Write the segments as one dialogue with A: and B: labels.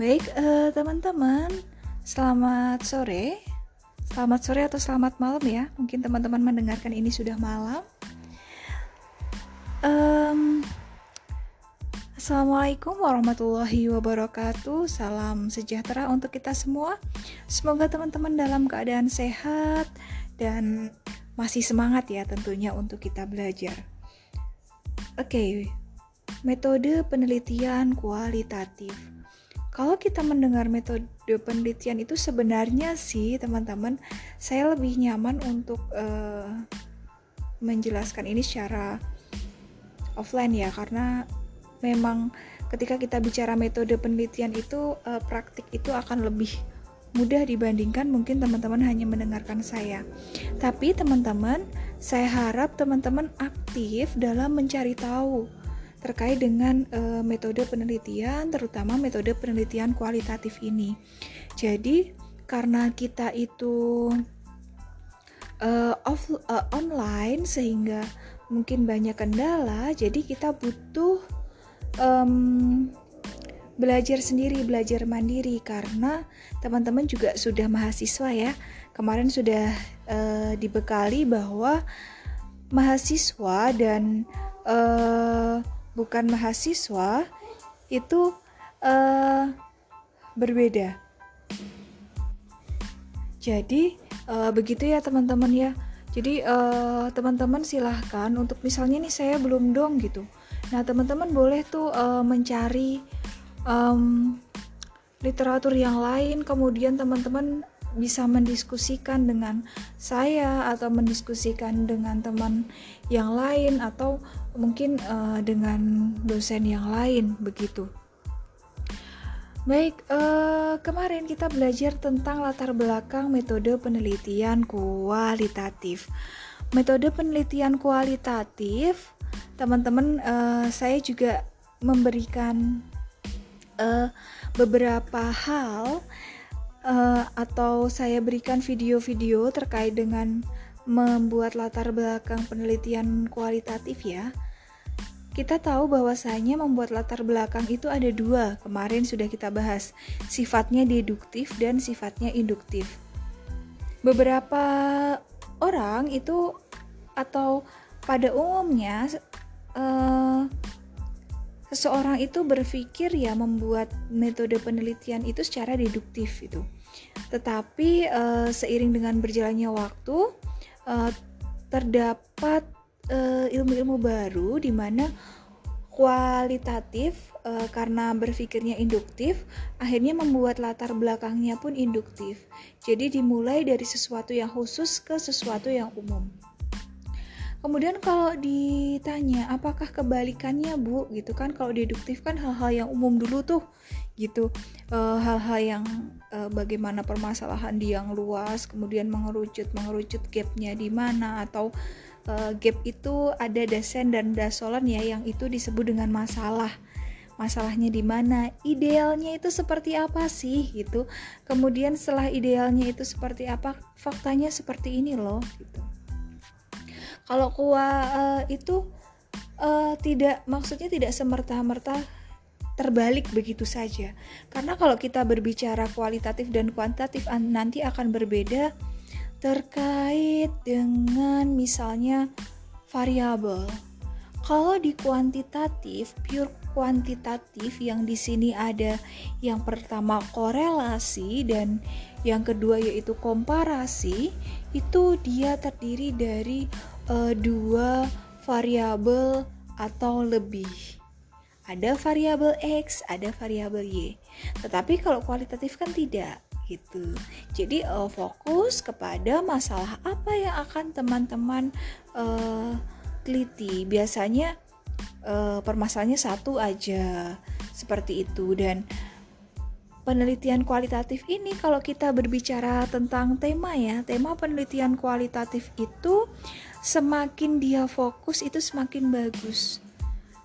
A: Baik, eh, teman-teman, selamat sore. Selamat sore atau selamat malam ya. Mungkin teman-teman mendengarkan ini sudah malam. Um, Assalamualaikum warahmatullahi wabarakatuh. Salam sejahtera untuk kita semua. Semoga teman-teman dalam keadaan sehat dan masih semangat ya tentunya untuk kita belajar. Oke, okay, metode penelitian kualitatif. Kalau kita mendengar metode penelitian itu sebenarnya sih teman-teman, saya lebih nyaman untuk uh, menjelaskan ini secara offline ya, karena memang ketika kita bicara metode penelitian itu uh, praktik itu akan lebih mudah dibandingkan mungkin teman-teman hanya mendengarkan saya. Tapi teman-teman, saya harap teman-teman aktif dalam mencari tahu terkait dengan e, metode penelitian, terutama metode penelitian kualitatif ini. Jadi, karena kita itu e, off e, online sehingga mungkin banyak kendala, jadi kita butuh um, belajar sendiri, belajar mandiri karena teman-teman juga sudah mahasiswa ya. Kemarin sudah uh, dibekali bahwa mahasiswa dan uh, bukan mahasiswa itu uh, berbeda. Jadi uh, begitu ya teman-teman ya. Jadi uh, teman-teman silahkan untuk misalnya nih saya belum dong gitu. Nah teman-teman boleh tuh uh, mencari um, literatur yang lain. Kemudian teman-teman bisa mendiskusikan dengan saya atau mendiskusikan dengan teman yang lain atau mungkin uh, dengan dosen yang lain begitu. Baik, uh, kemarin kita belajar tentang latar belakang metode penelitian kualitatif. Metode penelitian kualitatif, teman-teman, uh, saya juga memberikan uh, beberapa hal uh, atau saya berikan video-video terkait dengan membuat latar belakang penelitian kualitatif ya. Kita tahu bahwasanya membuat latar belakang itu ada dua, kemarin sudah kita bahas, sifatnya deduktif dan sifatnya induktif. Beberapa orang itu atau pada umumnya uh, seseorang itu berpikir ya membuat metode penelitian itu secara deduktif itu. Tetapi uh, seiring dengan berjalannya waktu uh, terdapat eh, ilmu-ilmu baru di mana kualitatif uh, karena berpikirnya induktif akhirnya membuat latar belakangnya pun induktif. Jadi dimulai dari sesuatu yang khusus ke sesuatu yang umum. Kemudian kalau ditanya apakah kebalikannya Bu gitu kan kalau deduktif kan hal-hal yang umum dulu tuh gitu eh, hal-hal uh, yang uh, bagaimana permasalahan di yang luas kemudian mengerucut mengerucut gapnya di mana atau uh, gap itu ada desen dan dasolan ya yang itu disebut dengan masalah. Masalahnya di mana idealnya itu seperti apa sih gitu. Kemudian setelah idealnya itu seperti apa faktanya seperti ini loh gitu. Kalau kuah uh, itu uh, tidak maksudnya tidak semerta-merta terbalik begitu saja. Karena kalau kita berbicara kualitatif dan kuantitatif nanti akan berbeda terkait dengan misalnya variabel. Kalau di kuantitatif, pure kuantitatif yang di sini ada yang pertama korelasi dan yang kedua yaitu komparasi, itu dia terdiri dari uh, dua variabel atau lebih. Ada variabel X, ada variabel Y. Tetapi kalau kualitatif kan tidak gitu. Jadi uh, fokus kepada masalah apa yang akan teman-teman uh, teliti. Biasanya uh, permasalahannya satu aja seperti itu dan penelitian kualitatif ini kalau kita berbicara tentang tema ya, tema penelitian kualitatif itu semakin dia fokus itu semakin bagus.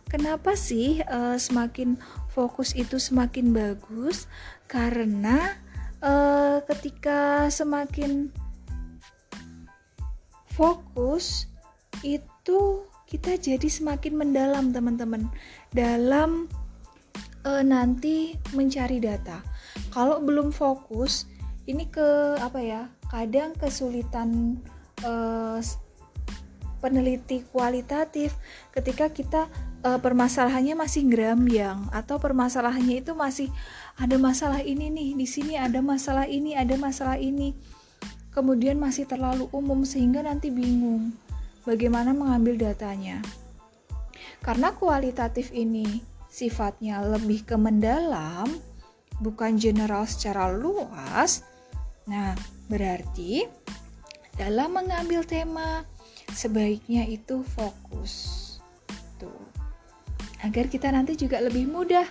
A: Kenapa sih uh, semakin fokus itu semakin bagus? Karena uh, ketika semakin fokus itu kita jadi semakin mendalam teman-teman dalam uh, nanti mencari data. Kalau belum fokus, ini ke apa ya? Kadang kesulitan uh, peneliti kualitatif ketika kita uh, permasalahannya masih yang atau permasalahannya itu masih ada masalah ini nih di sini ada masalah ini ada masalah ini. Kemudian masih terlalu umum sehingga nanti bingung bagaimana mengambil datanya. Karena kualitatif ini sifatnya lebih ke mendalam bukan general secara luas. Nah berarti dalam mengambil tema sebaiknya itu fokus agar kita nanti juga lebih mudah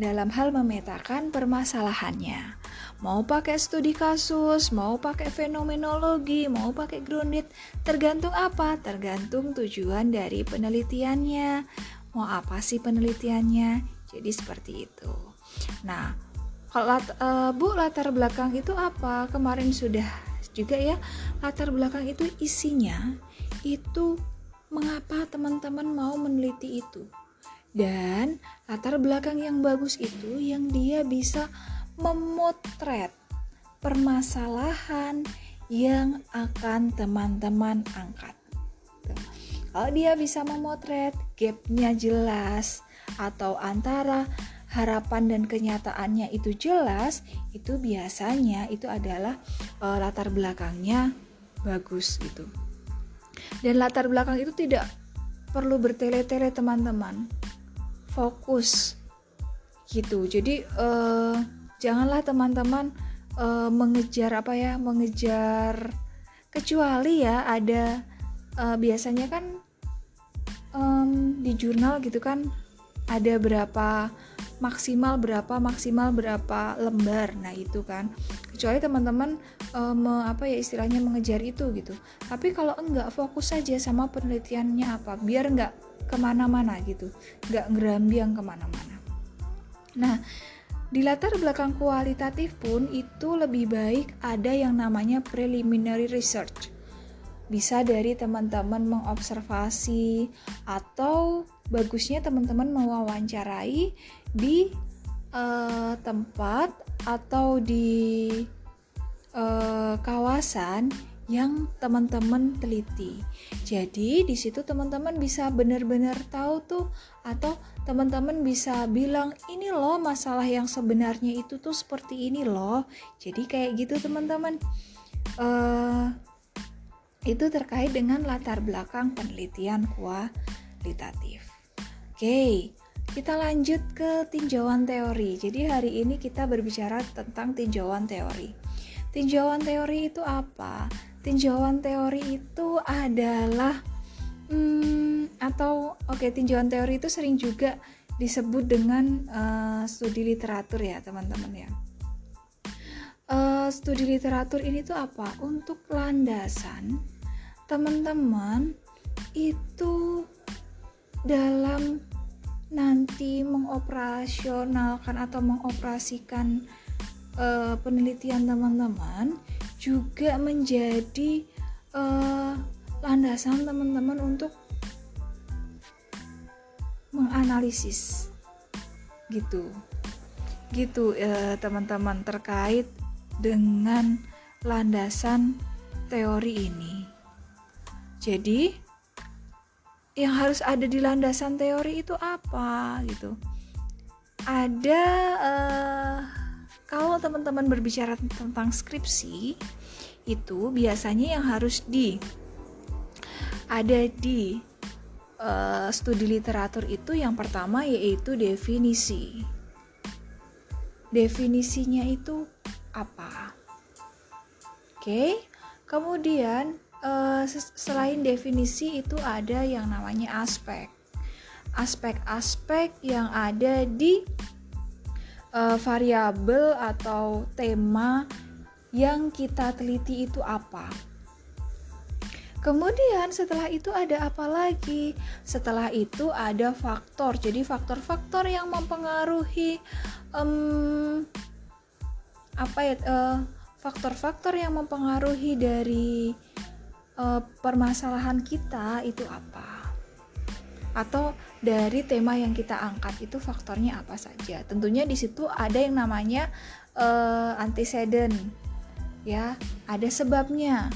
A: dalam hal memetakan permasalahannya. Mau pakai studi kasus, mau pakai fenomenologi, mau pakai grounded, tergantung apa? Tergantung tujuan dari penelitiannya. Mau apa sih penelitiannya? Jadi seperti itu. Nah, kalau uh, Bu latar belakang itu apa? Kemarin sudah juga ya. Latar belakang itu isinya itu mengapa teman-teman mau meneliti itu dan latar belakang yang bagus itu yang dia bisa memotret permasalahan yang akan teman-teman angkat. Kalau dia bisa memotret gapnya jelas atau antara harapan dan kenyataannya itu jelas, itu biasanya itu adalah uh, latar belakangnya bagus gitu. Dan latar belakang itu tidak perlu bertele-tele teman-teman fokus gitu. Jadi uh, janganlah teman-teman uh, mengejar apa ya mengejar kecuali ya ada uh, biasanya kan di jurnal gitu kan ada berapa maksimal berapa maksimal berapa lembar. Nah itu kan. Kecuali teman-teman um, apa ya istilahnya mengejar itu gitu. Tapi kalau enggak fokus saja sama penelitiannya apa. Biar enggak ke mana-mana gitu. Nggak ngerambiang ke mana-mana. Nah di latar belakang kualitatif pun itu lebih baik ada yang namanya preliminary research. Bisa dari teman-teman mengobservasi atau bagusnya teman-teman mewawancarai di uh, tempat atau di uh, kawasan yang teman-teman teliti. Jadi di situ teman-teman bisa benar-benar tahu tuh atau teman-teman bisa bilang ini loh masalah yang sebenarnya itu tuh seperti ini loh. Jadi kayak gitu teman-teman. Uh, itu terkait dengan latar belakang penelitian kualitatif. Oke, kita lanjut ke tinjauan teori. Jadi hari ini kita berbicara tentang tinjauan teori. Tinjauan teori itu apa? Tinjauan teori itu adalah hmm, atau oke okay, tinjauan teori itu sering juga disebut dengan uh, studi literatur ya teman-teman ya. Uh, studi literatur ini tuh apa? Untuk landasan teman-teman itu dalam nanti mengoperasionalkan atau mengoperasikan uh, penelitian teman-teman juga menjadi uh, landasan teman-teman untuk menganalisis. Gitu. Gitu uh, teman-teman terkait dengan landasan teori ini. Jadi yang harus ada di landasan teori itu apa? Gitu. Ada uh, teman-teman berbicara tentang skripsi itu biasanya yang harus di ada di uh, studi literatur itu yang pertama yaitu definisi definisinya itu apa oke okay? kemudian uh, selain definisi itu ada yang namanya aspek aspek-aspek yang ada di uh, variabel atau tema yang kita teliti itu apa. Kemudian setelah itu ada apa lagi? Setelah itu ada faktor. Jadi faktor-faktor yang mempengaruhi um, apa ya? Uh, faktor-faktor yang mempengaruhi dari uh, permasalahan kita itu apa? Atau dari tema yang kita angkat itu faktornya apa saja. Tentunya di situ ada yang namanya uh, antecedent, ya, ada sebabnya.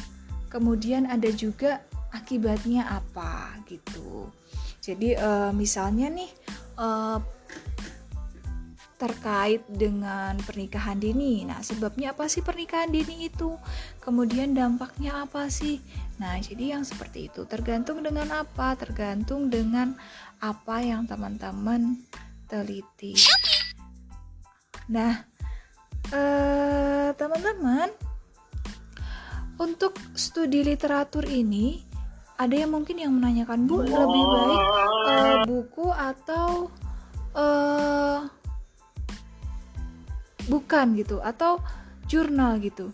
A: Kemudian ada juga akibatnya apa gitu. Jadi uh, misalnya nih uh, terkait dengan pernikahan dini. Nah, sebabnya apa sih pernikahan dini itu? Kemudian dampaknya apa sih? Nah, jadi yang seperti itu tergantung dengan apa? Tergantung dengan apa yang teman-teman teliti. Nah, eh, teman-teman, untuk studi literatur ini ada yang mungkin yang menanyakan bu lebih baik uh, buku atau uh, bukan gitu. Atau jurnal gitu.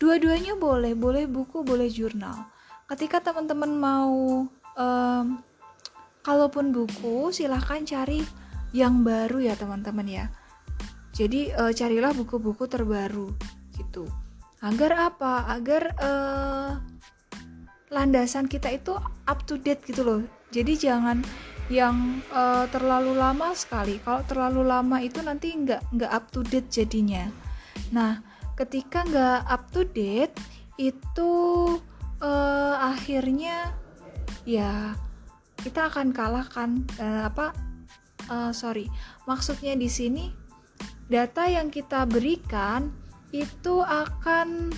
A: Dua-duanya boleh. Boleh buku boleh jurnal. Ketika teman-teman mau um, kalaupun buku silahkan cari yang baru ya teman-teman ya. Jadi uh, carilah buku-buku terbaru gitu. Agar apa? Agar uh, landasan kita itu up to date gitu loh. Jadi jangan yang uh, terlalu lama sekali. Kalau terlalu lama itu nanti nggak nggak up to date jadinya. Nah, ketika nggak up to date itu uh, akhirnya ya kita akan kalahkan uh, apa? Uh, sorry, maksudnya di sini data yang kita berikan itu akan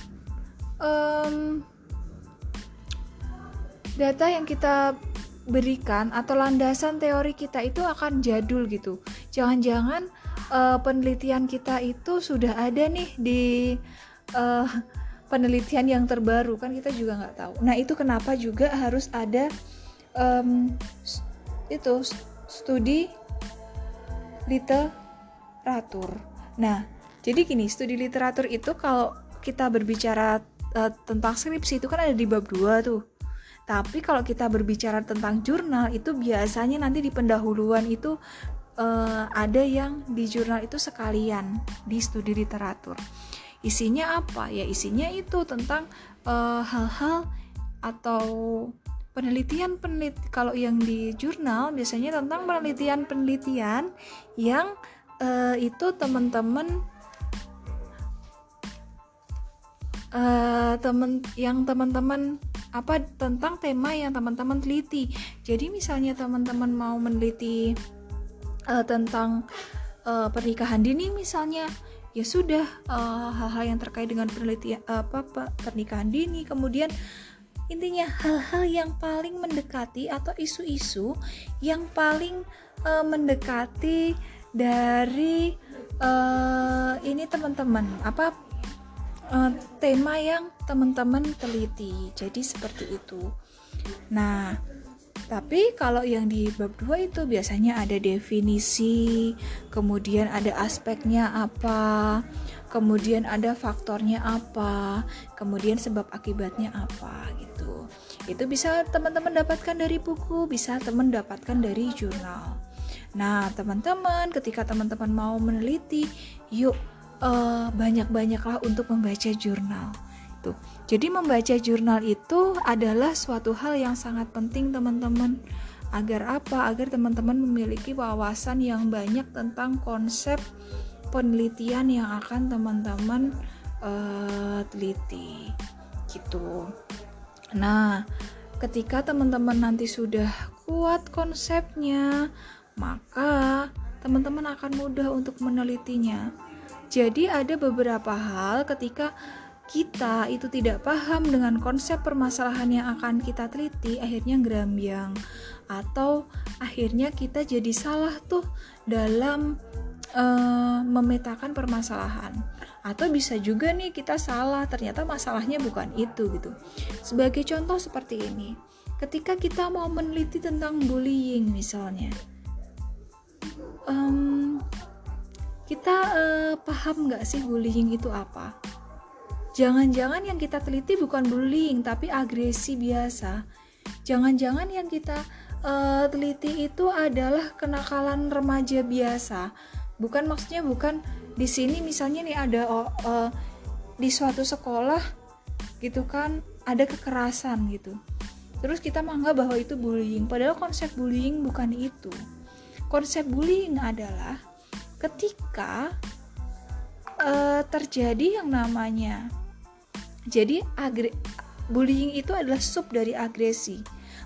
A: um, data yang kita berikan atau landasan teori kita itu akan jadul gitu. Jangan-jangan uh, penelitian kita itu sudah ada nih di uh, penelitian yang terbaru kan kita juga nggak tahu. Nah itu kenapa juga harus ada um, itu studi literatur. Nah jadi gini studi literatur itu kalau kita berbicara uh, tentang skripsi itu kan ada di bab 2 tuh tapi kalau kita berbicara tentang jurnal itu biasanya nanti di pendahuluan itu uh, ada yang di jurnal itu sekalian di studi literatur. Isinya apa? Ya isinya itu tentang eh, hal-hal uh, atau penelitian peneliti kalau yang di jurnal biasanya tentang penelitian-penelitian yang uh, itu teman-teman uh, temen yang teman-teman apa tentang tema yang teman-teman teliti. Jadi misalnya teman-teman mau meneliti uh, tentang uh, pernikahan dini misalnya, ya sudah uh, hal-hal yang terkait dengan penelitian apa, apa pernikahan dini, kemudian intinya hal-hal yang paling mendekati atau isu-isu yang paling uh, mendekati dari uh, ini teman-teman apa uh, tema yang teman-teman teliti. Jadi seperti itu. Nah, tapi kalau yang di bab 2 itu biasanya ada definisi, kemudian ada aspeknya apa, kemudian ada faktornya apa, kemudian sebab akibatnya apa gitu. Itu bisa teman-teman dapatkan dari buku, bisa teman dapatkan dari jurnal. Nah, teman-teman, ketika teman-teman mau meneliti, yuk uh, banyak-banyaklah untuk membaca jurnal. Tuh. Jadi membaca jurnal itu adalah suatu hal yang sangat penting teman-teman. Agar apa? Agar teman-teman memiliki wawasan yang banyak tentang konsep penelitian yang akan teman-teman uh, teliti. Gitu. Nah, ketika teman-teman nanti sudah kuat konsepnya, maka teman-teman akan mudah untuk menelitinya. Jadi ada beberapa hal ketika kita itu tidak paham dengan konsep permasalahan yang akan kita teliti, akhirnya gerambiang atau akhirnya kita jadi salah tuh dalam uh, memetakan permasalahan. Atau bisa juga nih kita salah, ternyata masalahnya bukan itu gitu. Sebagai contoh seperti ini, ketika kita mau meneliti tentang bullying misalnya, um, kita uh, paham nggak sih bullying itu apa? Jangan-jangan yang kita teliti bukan bullying tapi agresi biasa. Jangan-jangan yang kita uh, teliti itu adalah kenakalan remaja biasa. Bukan maksudnya bukan di sini misalnya nih ada uh, di suatu sekolah gitu kan ada kekerasan gitu. terus kita menganggap bahwa itu bullying padahal konsep bullying bukan itu konsep bullying adalah ketika uh, terjadi yang namanya jadi agre bullying itu adalah sub dari agresi.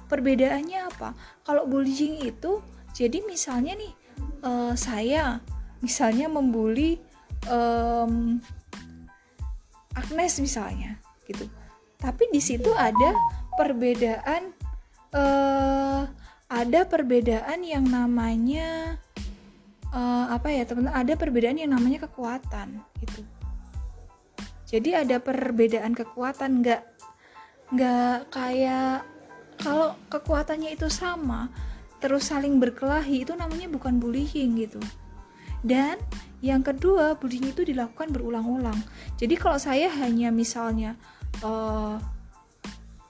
A: Perbedaannya apa? Kalau bullying itu jadi misalnya nih uh, saya misalnya membuli um, Agnes misalnya gitu. Tapi di situ ada perbedaan uh, ada perbedaan yang namanya uh, apa ya teman ada perbedaan yang namanya kekuatan gitu. Jadi ada perbedaan kekuatan nggak nggak kayak kalau kekuatannya itu sama terus saling berkelahi itu namanya bukan bullying gitu. Dan yang kedua, bullying itu dilakukan berulang-ulang. Jadi kalau saya hanya misalnya uh,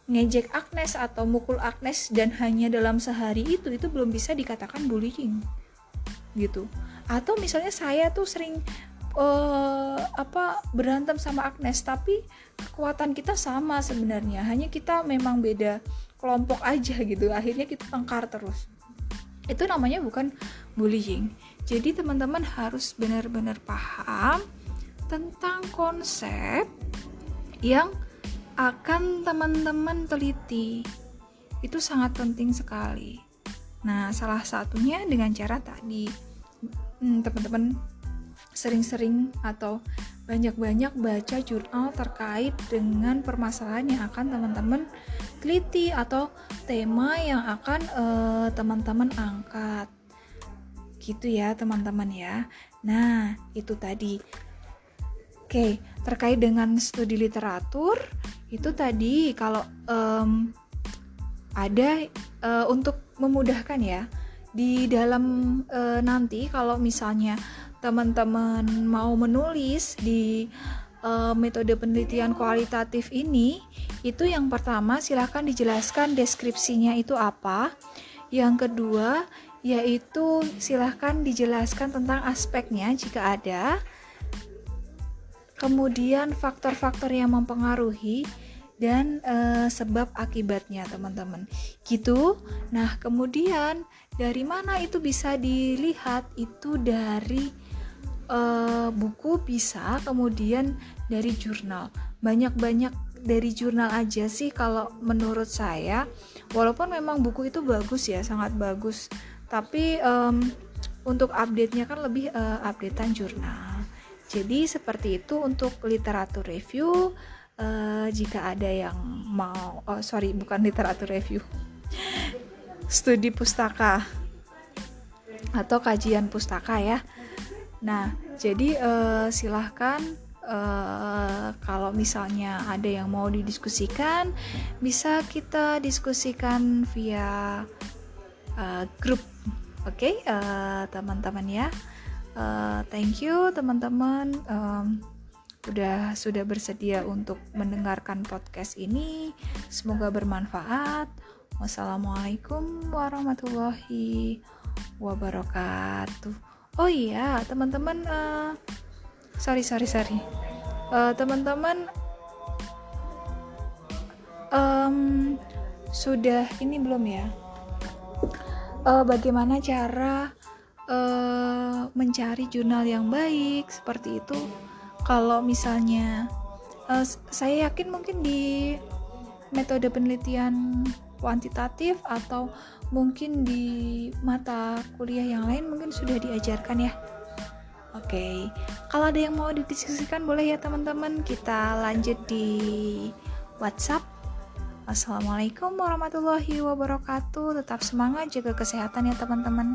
A: ngejek Agnes atau mukul Agnes dan hanya dalam sehari itu, itu belum bisa dikatakan bullying, gitu. Atau misalnya saya tuh sering uh, apa berantem sama Agnes, tapi kekuatan kita sama sebenarnya, hanya kita memang beda kelompok aja gitu. Akhirnya kita tengkar terus. Itu namanya bukan bullying. Jadi teman-teman harus benar-benar paham tentang konsep yang akan teman-teman teliti. Itu sangat penting sekali. Nah, salah satunya dengan cara tadi hmm, teman-teman sering-sering atau banyak-banyak baca jurnal terkait dengan permasalahan yang akan teman-teman teliti atau tema yang akan uh, teman-teman angkat. Gitu ya teman-teman ya. Nah itu tadi. Oke terkait dengan studi literatur itu tadi kalau um, ada uh, untuk memudahkan ya di dalam uh, nanti kalau misalnya teman-teman mau menulis di uh, metode penelitian kualitatif ini itu yang pertama silahkan dijelaskan deskripsinya itu apa. Yang kedua yaitu silahkan dijelaskan tentang aspeknya jika ada, kemudian faktor-faktor yang mempengaruhi dan e, sebab akibatnya teman-teman. Gitu. Nah kemudian dari mana itu bisa dilihat? Itu dari e, buku bisa kemudian dari jurnal. Banyak-banyak dari jurnal aja sih kalau menurut saya. Walaupun memang buku itu bagus ya sangat bagus. Tapi um, untuk update-nya kan lebih uh, updatean jurnal. Jadi seperti itu untuk literatur review. Uh, jika ada yang mau oh sorry bukan literatur review studi pustaka atau kajian pustaka ya. Nah jadi uh, silahkan uh, kalau misalnya ada yang mau didiskusikan bisa kita diskusikan via uh, grup. Oke okay, uh, teman-teman ya. Uh, thank you teman-teman. Um, udah sudah bersedia untuk mendengarkan podcast ini. Semoga bermanfaat wassalamualaikum warahmatullahi wabarakatuh. Oh iya teman-teman uh, sorry sorry sorry. Uh, teman-teman um, sudah ini belum ya? Uh, bagaimana cara uh, mencari jurnal yang baik seperti itu? Kalau misalnya uh, saya yakin mungkin di metode penelitian kuantitatif atau mungkin di mata kuliah yang lain mungkin sudah diajarkan ya Oke, okay. kalau ada yang mau didiskusikan boleh ya teman-teman. Kita lanjut di WhatsApp Assalamualaikum warahmatullahi wabarakatuh. Tetap semangat, jaga kesehatan ya teman-teman.